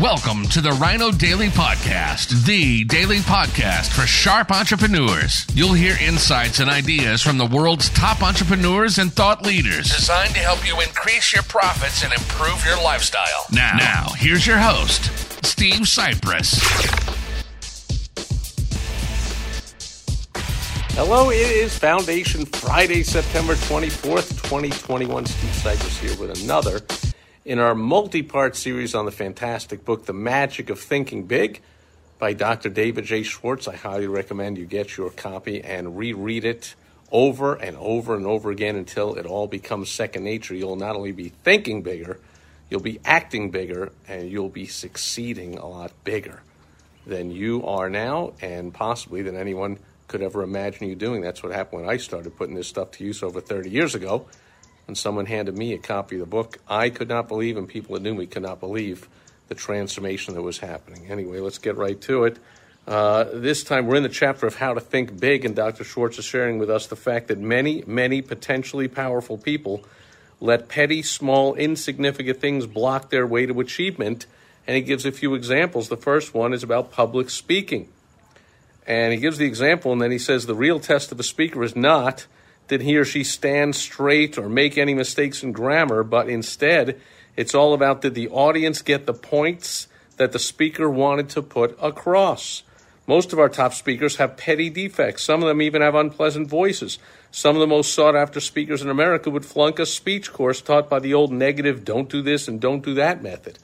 Welcome to the Rhino Daily Podcast, the daily podcast for sharp entrepreneurs. You'll hear insights and ideas from the world's top entrepreneurs and thought leaders designed to help you increase your profits and improve your lifestyle. Now, now here's your host, Steve Sipress. Hello, it is Foundation Friday, September 24th, 2021. Steve Sipress here with another in our multi part series on the fantastic book, The Magic of Thinking Big by Dr. David J. Schwartz. I highly recommend you get your copy and reread it over and over and over again until it all becomes second nature. You'll not only be thinking bigger, you'll be acting bigger, and you'll be succeeding a lot bigger than you are now, and possibly than anyone could ever imagine you doing. That's what happened when I started putting this stuff to use over 30 years ago when someone handed me a copy of the book, I could not believe, and people that knew me could not believe the transformation that was happening. Anyway, let's get right to it. Uh, this time we're in the chapter of how to think big, and Dr. Schwartz is sharing with us the fact that many, many potentially powerful people let petty, small, insignificant things block their way to achievement. And he gives a few examples. The first one is about public speaking. And he gives the example, and then he says the real test of a speaker is not did he or she stand straight or make any mistakes in grammar, but instead, it's all about did the audience get the points that the speaker wanted to put across. Most of our top speakers have petty defects. Some of them even have unpleasant voices. Some of the most sought after speakers in America would flunk a speech course taught by the old negative, don't do this and don't do that method,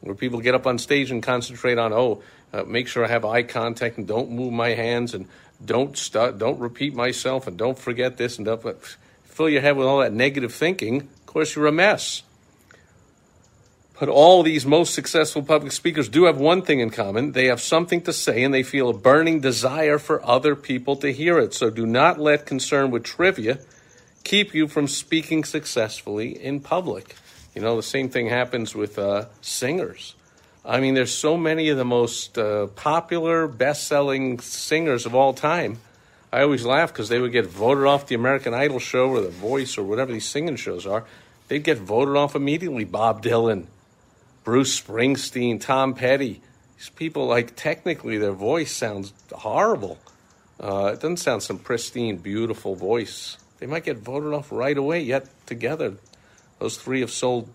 where people get up on stage and concentrate on, oh, uh, make sure I have eye contact and don't move my hands and don't start, don't repeat myself, and don't forget this, and don't fill your head with all that negative thinking. Of course, you're a mess. But all these most successful public speakers do have one thing in common. They have something to say and they feel a burning desire for other people to hear it. So do not let concern with trivia keep you from speaking successfully in public. You know, the same thing happens with uh, singers. I mean, there's so many of the most uh, popular, best-selling singers of all time. I always laugh because they would get voted off the American Idol show or The Voice or whatever these singing shows are. They'd get voted off immediately. Bob Dylan, Bruce Springsteen, Tom Petty. These people, like, technically their voice sounds horrible. Uh, it doesn't sound some pristine, beautiful voice. They might get voted off right away, yet together, those three have sold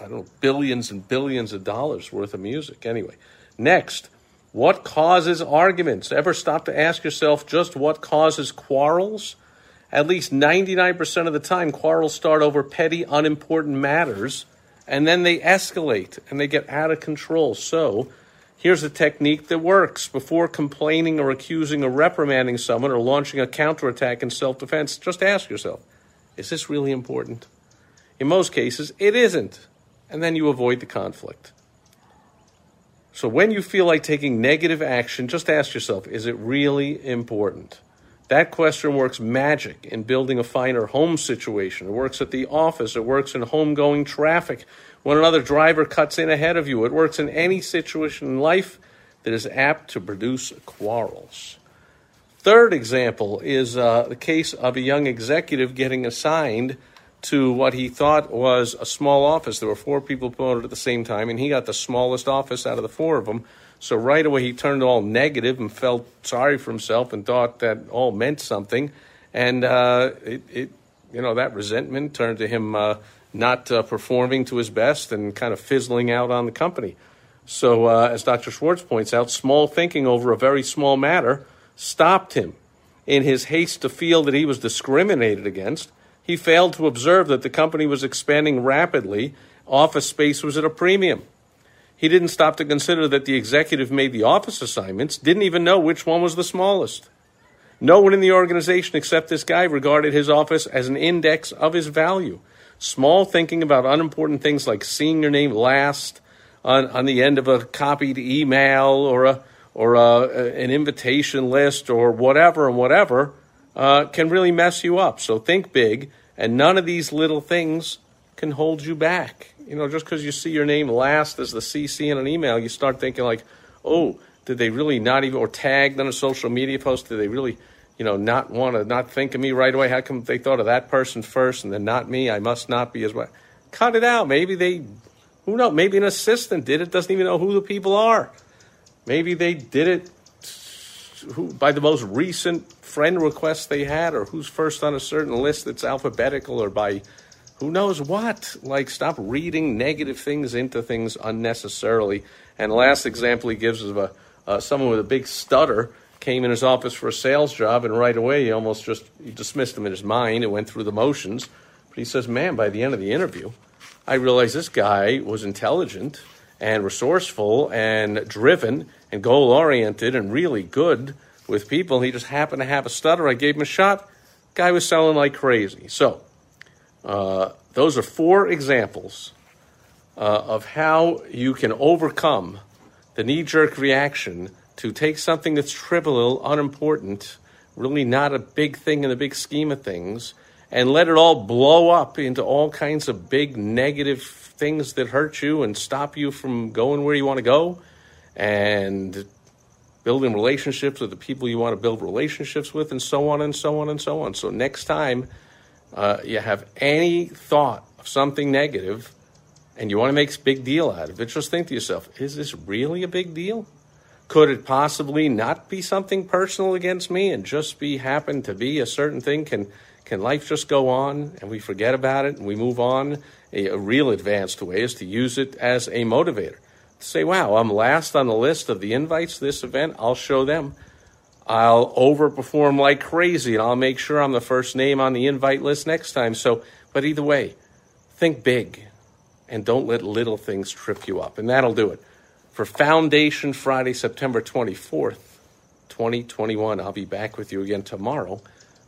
I don't know, billions and billions of dollars worth of music. Anyway, next, what causes arguments? Ever stop to ask yourself just what causes quarrels? At least 99% of the time, quarrels start over petty, unimportant matters, and then they escalate and they get out of control. So, here's a technique that works. Before complaining or accusing or reprimanding someone or launching a counterattack in self defense, just ask yourself is this really important? In most cases, it isn't and then you avoid the conflict. So when you feel like taking negative action, just ask yourself is it really important? That question works magic in building a finer home situation. It works at the office. It works in homegoing traffic. When another driver cuts in ahead of you, it works in any situation in life that is apt to produce quarrels. Third example is uh, the case of a young executive getting assigned to what he thought was a small office. There were four people promoted at the same time, and he got the smallest office out of the four of them. So right away he turned all negative and felt sorry for himself and thought that all meant something, and uh, it, it, you know, that resentment turned to him uh, not uh, performing to his best and kind of fizzling out on the company. So uh, as Dr. Schwartz points out, small thinking over a very small matter stopped him in his haste to feel that he was discriminated against he failed to observe that the company was expanding rapidly, office space was at a premium. He didn't stop to consider that the executive made the office assignments, didn't even know which one was the smallest. No one in the organization except this guy regarded his office as an index of his value. Small thinking about unimportant things like seeing your name last on, on the end of a copied email or a or a, an invitation list or whatever and whatever uh, can really mess you up. So think big, and none of these little things can hold you back. You know, just because you see your name last as the CC in an email, you start thinking like, oh, did they really not even, or tagged on a social media post, did they really, you know, not want to not think of me right away? How come they thought of that person first and then not me? I must not be as well. Cut it out. Maybe they, Who knows? Maybe an assistant did it, doesn't even know who the people are. Maybe they did it who, by the most recent friend request they had, or who's first on a certain list that's alphabetical, or by who knows what. Like, stop reading negative things into things unnecessarily. And the last example he gives is of a, uh, someone with a big stutter came in his office for a sales job, and right away he almost just he dismissed him in his mind and went through the motions. But he says, man, by the end of the interview, I realized this guy was intelligent and resourceful and driven and goal oriented and really good with people. He just happened to have a stutter. I gave him a shot. Guy was selling like crazy. So, uh, those are four examples uh, of how you can overcome the knee jerk reaction to take something that's trivial, unimportant, really not a big thing in the big scheme of things, and let it all blow up into all kinds of big negative things that hurt you and stop you from going where you want to go and building relationships with the people you want to build relationships with, and so on and so on and so on. So, next time uh, you have any thought of something negative and you want to make a big deal out of it, just think to yourself, is this really a big deal? Could it possibly not be something personal against me and just be happen to be a certain thing? Can can life just go on and we forget about it and we move on? A, a real advanced way is to use it as a motivator. Say, wow, I'm last on the list of the invites to this event. I'll show them. I'll overperform like crazy and I'll make sure I'm the first name on the invite list next time. So, but either way, think big and don't let little things trip you up. And that'll do it for Foundation Friday, September 24th, 2021. I'll be back with you again tomorrow